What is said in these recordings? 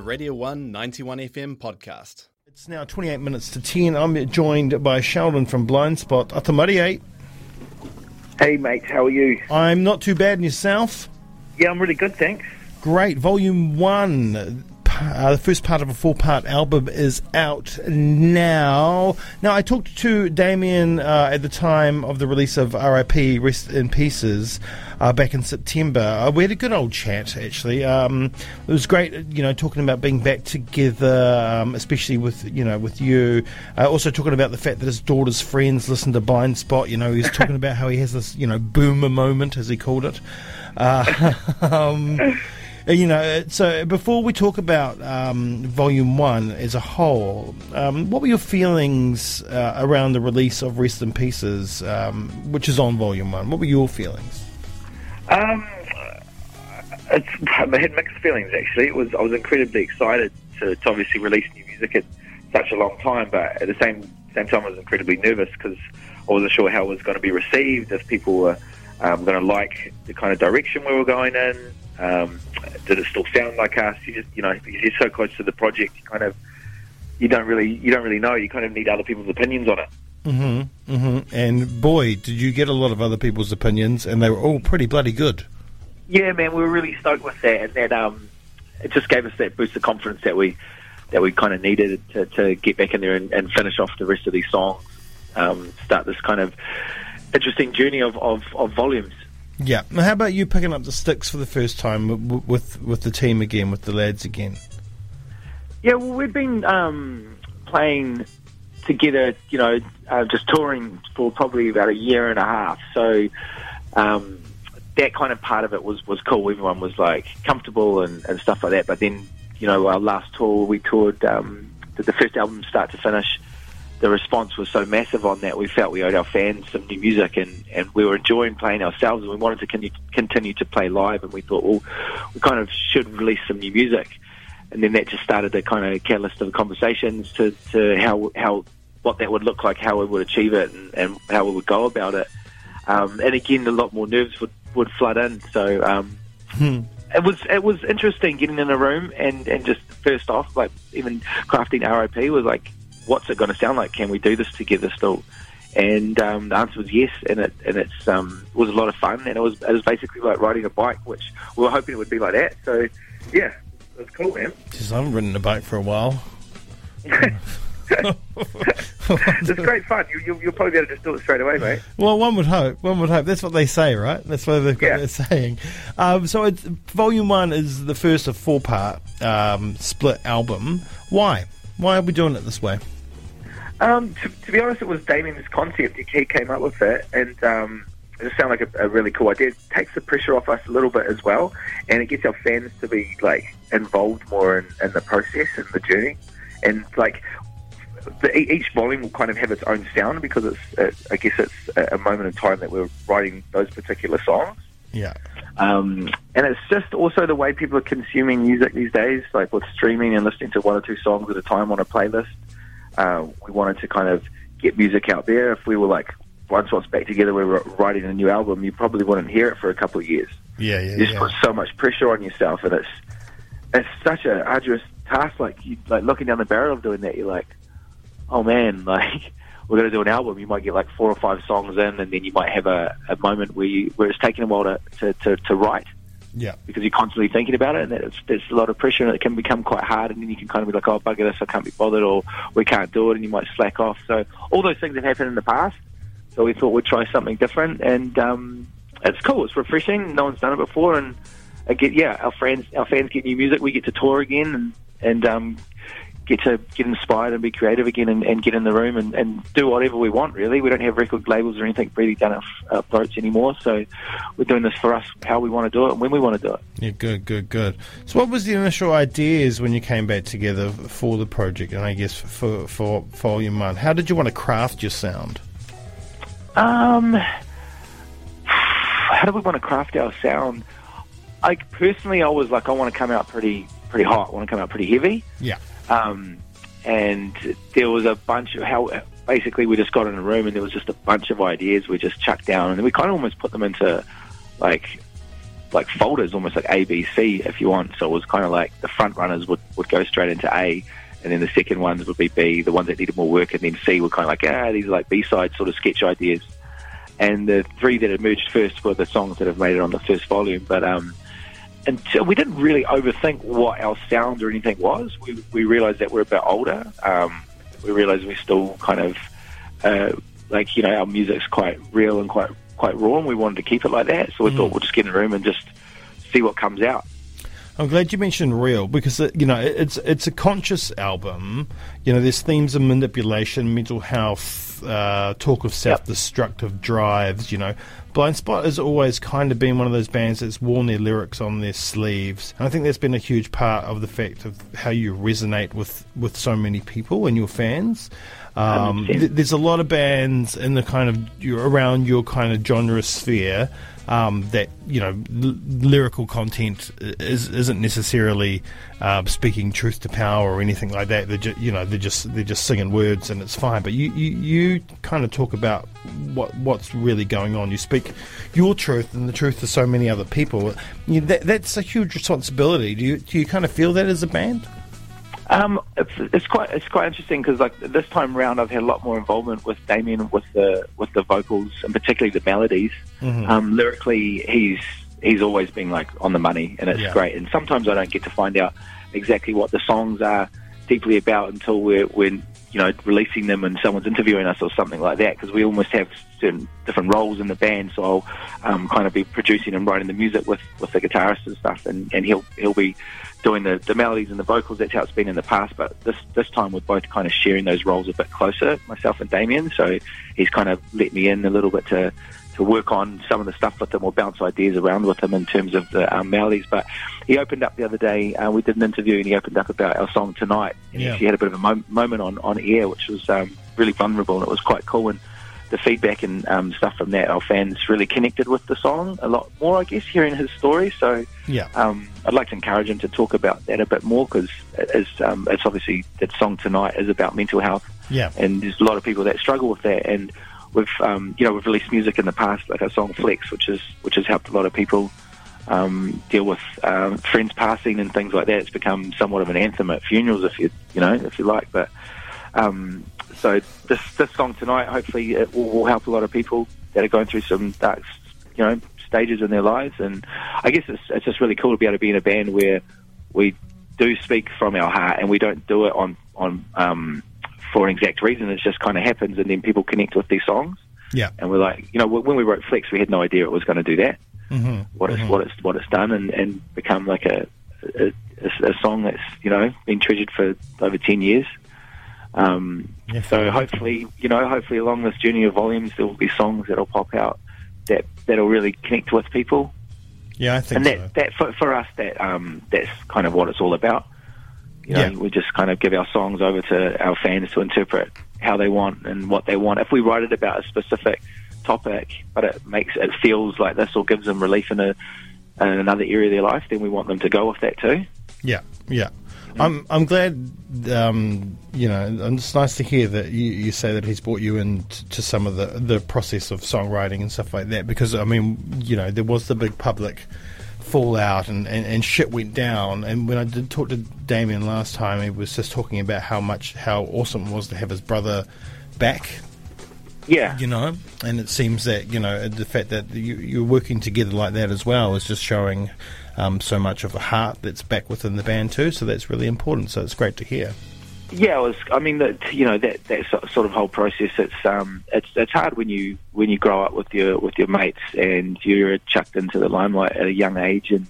a Radio 1 91 FM podcast. It's now 28 minutes to 10. I'm joined by Shelton from Blindspott. Atamarie, Hey mate, how are you? I'm not too bad in yourself. Yeah, I'm really good, thanks. Great. Volume 1, uh, the first part of a four part album, is out now. Now, I talked to Damian uh, at the time of the release of RIP, Rest in Pieces, uh, back in September. Uh, we had a good old chat, actually. Um, it was great, you know, talking about being back together, um, especially with, you know, with you. Uh, also talking about the fact that his daughter's friends listen to Blindspott. You know, he's talking about how he has this, you know, boomer moment, as he called it. Uh, um, you know, so before we talk about um, Volume 1 as a whole, um, what were your feelings uh, around the release of Rest in Pieces, um, which is on Volume 1? What were your feelings? Um, I had mixed feelings actually. It was I was incredibly excited to, to obviously release new music in such a long time, but at the same same time I was incredibly nervous because I wasn't sure how it was going to be received, if people were um, going to like the kind of direction we were going in. Um, did it still sound like us? You just you know because you're so close to the project, you kind of you don't really you don't really know. You kind of need other people's opinions on it. Mm-hmm, mm-hmm. And boy, did you get a lot of other people's opinions, and they were all pretty bloody good. Yeah, man, we were really stoked with that, and that um, it just gave us that boost of confidence that we that we kind of needed to, to get back in there and, and finish off the rest of these songs. Um, start this kind of interesting journey of, of, of volumes. Yeah. Now, how about you picking up the sticks for the first time with with the team again, with the lads again? Yeah, well, we've been um, playing together, you know, uh, just touring for probably about a year and a half. So um, that kind of part of it was, was cool. Everyone was like comfortable and, and stuff like that. But then, you know, our last tour, we toured um, the first album start to finish. The response was so massive on that we felt we owed our fans some new music and, and we were enjoying playing ourselves and we wanted to con- continue to play live and we thought, well, we kind of should release some new music and then that just started the kind of catalyst of conversations to, to how how what that would look like, how we would achieve it, and, and how we would go about it. Um, and again, a lot more nerves would, would flood in. So um, Hmm. it was it was interesting getting in a room and, and just first off, like even crafting RIP was like, what's it going to sound like? Can we do this together still? And um, the answer was yes, and it and it's um, it was a lot of fun, and it was it was basically like riding a bike, which we were hoping it would be like that. So yeah, it was cool, man. I haven't ridden a bike for a while. it's great fun. You, you, you'll probably be able to just do it straight away, mate. Well, one would hope. One would hope. That's what they say, right? That's what they've got Yeah. their saying. Um, so, it's, volume one is the first of four part um, split album. Why? Why are we doing it this way? Um, to, to be honest, it was Damian's concept. He- He came up with it, and um, it just sounded like a, a really cool idea. It takes the pressure off us a little bit as well, and it gets our fans to be like involved more in, in the process and the journey. And like the, each volume will kind of have its own sound because it's, it, I guess, it's a, a moment in time that we're writing those particular songs. Yeah. Um, and it's just also the way people are consuming music these days, like with streaming and listening to one or two songs at a time on a playlist. Uh, we wanted to kind of get music out there. If we were like once once back together, we were writing a new album, you probably wouldn't hear it for a couple of years. Yeah, yeah, You just yeah. put so much pressure on yourself, and it's it's such a arduous task. Like you, like looking down the barrel of doing that, you're like, oh man, like we're going to do an album. You might get like four or five songs in, and then you might have a, a moment where you where it's taking a while to, to, to, to write Yeah. because you're constantly thinking about it, and it's, there's a lot of pressure, and it can become quite hard. And then you can kind of be like, "Oh, bugger this, I can't be bothered," or "We can't do it," and you might slack off. So all those things have happened in the past. So we thought we'd try something different, and um, it's cool. It's refreshing. No one's done it before, and get yeah, our friends, our fans get new music. We get to tour again, and and um, get to get inspired and be creative again, and, and get in the room and, and do whatever we want. Really, we don't have record labels or anything really down our, our throats anymore. So we're doing this for us, how we want to do it, and when we want to do it. Yeah, good, good, good. So, what was the initial ideas when you came back together for the project, and I guess for for Volume One? How did you want to craft your sound? Um, how do we want to craft our sound? I personally, I was like, I want to come out pretty, pretty hot. Want to come out pretty heavy. Yeah. Um, and there was a bunch of how basically we just got in a room and there was just a bunch of ideas we just chucked down and we kind of almost put them into like like folders, almost like A, B, C, if you want. So it was kind of like the front runners would, would go straight into A, and then the second ones would be B, the ones that needed more work, and then C were kind of like, ah, these are like B-side sort of sketch ideas. And the three that emerged first were the songs that have made it on the first volume. But um, until we didn't really overthink what our sound or anything was. We, we realized that we're a bit older. Um, we realized we still kind of uh, like you know our music's quite real and quite quite raw, and we wanted to keep it like that. So we mm. thought we'll just get in a room and just see what comes out. I'm glad you mentioned real because uh, you know it's it's a conscious album. You know, there's themes of manipulation, mental health, uh, talk of self-destructive yep. drives. You know, Blindspott has always kind of been one of those bands that's worn their lyrics on their sleeves, and I think that's been a huge part of the fact of how you resonate with with so many people and your fans. Um, th- there's a lot of bands in the kind of around your kind of genre sphere um, that you know l- lyrical content is, isn't necessarily uh, speaking truth to power or anything like that. They're ju- you know they're just they're just singing words and it's fine. But you, you, you kind of talk about what what's really going on. You speak your truth and the truth of so many other people. You, that, that's a huge responsibility. Do you do you kind of feel that as a band? Um, it's, it's quite it's quite interesting because like this time around, I've had a lot more involvement with Damian with the with the vocals and particularly the melodies. Mm-hmm. Um, lyrically, he's he's always been like on the money, and it's yeah. great. And sometimes I don't get to find out exactly what the songs are deeply about until we're we're you know releasing them and someone's interviewing us or something like that because we almost have certain different roles in the band. So I'll um, kind of be producing and writing the music with with the guitarist and stuff, and and he'll he'll be doing the, the melodies and the vocals. That's how it's been in the past. But this this time we're both kind of sharing those roles a bit closer, myself and Damian. So he's kind of let me in a little bit to to work on some of the stuff with him or bounce ideas around with him in terms of the um, melodies. But he opened up the other day. Uh, we did an interview and he opened up about our song tonight. And yeah. he had a bit of a mo- moment on on air, which was um, really vulnerable and it was quite cool. And the feedback and um, stuff from that, our fans really connected with the song a lot more, I guess, hearing his story. So yeah, um, I'd like to encourage him to talk about that a bit more because it's, um, it's obviously that song tonight is about mental health. Yeah, and there's a lot of people that struggle with that, and we've um, you know we've released music in the past like our song Phlex, which is which has helped a lot of people. Um, deal with um, friends passing and things like that. It's become somewhat of an anthem at funerals, if you you know, if you like. But um, so this this song tonight, hopefully, it will, will, help a lot of people that are going through some dark, you know, stages in their lives. And I guess it's it's just really cool to be able to be in a band where we do speak from our heart and we don't do it on on um, for an exact reason. It just kind of happens, and then people connect with these songs. Yeah, and we're like, you know, when we wrote Phlex, we had no idea it was going to do that. Mm-hmm. What mm-hmm. it's what it's what it's done, and and become like a a, a, a song that's you know been treasured for over ten years. Um, yes, so hopefully, you know, hopefully along this journey of volumes, there will be songs that'll pop out that that'll really connect with people. Yeah, I think and that, so. that for, for us, that um, that's kind of what it's all about. You know, yeah. we just kind of give our songs over to our fans to interpret how they want and what they want. If we write it about a specific topic, but it makes it feels like this or gives them relief in a in another area of their life, then we want them to go with that too. Yeah, yeah. I'm I'm glad. Um, you know, it's nice to hear that you, you say that he's brought you into some of the the process of songwriting and stuff like that. Because I mean, you know, there was the big public fallout and, and, and shit went down. And when I did talk to Damian last time, he was just talking about how much how awesome it was to have his brother back yeah. You know, and it seems that, you know, the fact that you, you're working together like that as well is just showing um, so much of the heart that's back within the band too. So that's really important. So it's great to hear. Yeah, it was. I mean, that you know that that sort of whole process. It's um, it's it's hard when you when you grow up with your with your mates and you're chucked into the limelight at a young age, and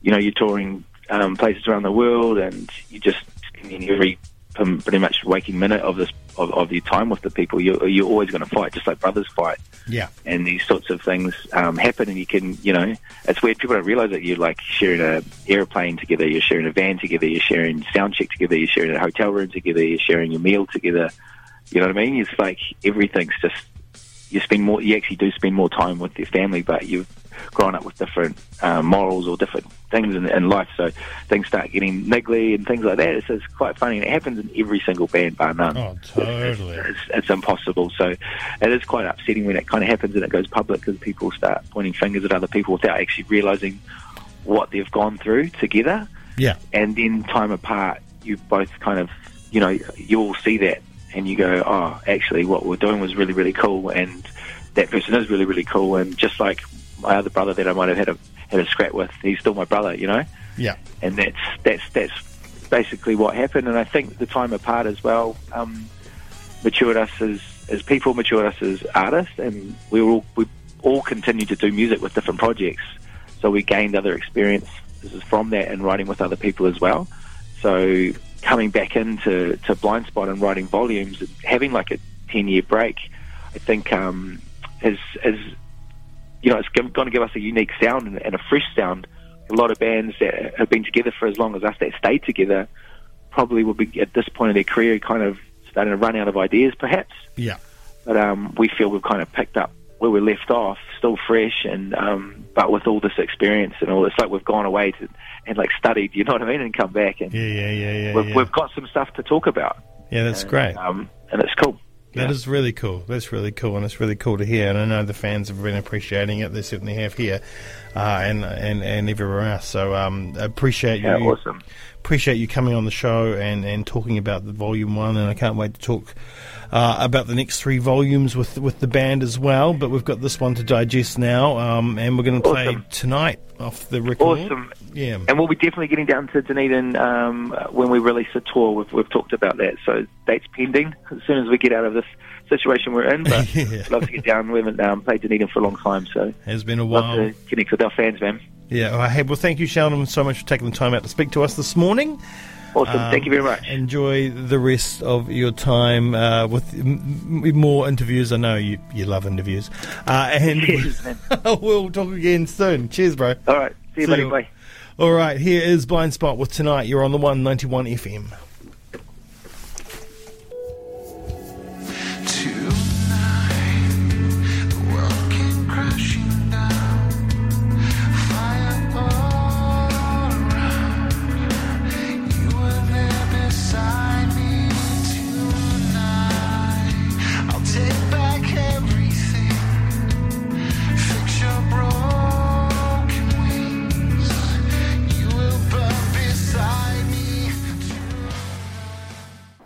you know you're touring um, places around the world, and you just spending every pretty much waking minute of this of, of your time with the people. You're you're always going to fight, just like brothers fight. Yeah. And these sorts of things um, happen, and you can, you know, it's weird. People don't realize that you're like sharing a airplane together, you're sharing a van together, you're sharing sound check together, you're sharing a hotel room together, you're sharing your meal together. You know what I mean? It's like everything's just you spend more. You actually do spend more time with your family, but you growing up with different uh, morals or different things in, in life. So things start getting niggly and things like that. It's, it's quite funny. And it happens in every single band, bar none. Oh, totally. It's, it's, it's impossible. So it is quite upsetting when it kind of happens and it goes public because people start pointing fingers at other people without actually realizing what they've gone through together. Yeah. And then time apart, you both kind of, you know, you all see that and you go, oh, actually, what we're doing was really, really cool, and that person is really, really cool. And just like my other brother that I might have had a had a scrap with, he's still my brother, you know. Yeah. And that's that's that's basically what happened. And I think the time apart as well um, matured us as as people, matured us as artists, and we were all, we all continued to do music with different projects. So we gained other experiences from that and writing with other people as well. So coming back into to Blindspott and writing volumes and having like a 10 year break, I think um, is, is, you know, it's going to give us a unique sound and, and a fresh sound. A lot of bands that have been together for as long as us that stayed together probably will be at this point in their career kind of starting to run out of ideas perhaps. Yeah. But um, we feel we've kind of picked up where we left off, still fresh, and um, but with all this experience and all, it's like we've gone away to and like studied, you know what I mean, and come back and Yeah, yeah, yeah, yeah. we've, yeah. we've got some stuff to talk about. yeah, that's and, great. um, and it's cool. That is really cool. That's really cool, and it's really cool to hear. And I know the fans have been appreciating it. They certainly have here, uh, and and and everywhere else. So um, appreciate Yeah, you. awesome. Appreciate you coming on the show and and talking about the volume one. And I can't wait to talk. Uh, about the next three volumes with with the band as well, but we've got this one to digest now, um, and we're going to play Awesome. tonight off the record. Awesome. Yeah. And we'll be definitely getting down to Dunedin um, when we release the tour. We've, we've talked about that, so dates pending as soon as we get out of this situation we're in. But Yeah. love to get down. We haven't um, played Dunedin for a long time, so Has been a love while. to connect with our fans, man. Yeah. Well, hey, well, thank you, Shelton, so much for taking the time out to speak to us this morning. Awesome. Um, Thank you very much. Enjoy the rest of your time uh, with m- m- more interviews. I know you, you love interviews. Uh, and Cheers, we'll talk again soon. Cheers, bro. All right. See you, See buddy. you. Bye. All right, here is Blindspott with Tonight. You're on the 191 FM.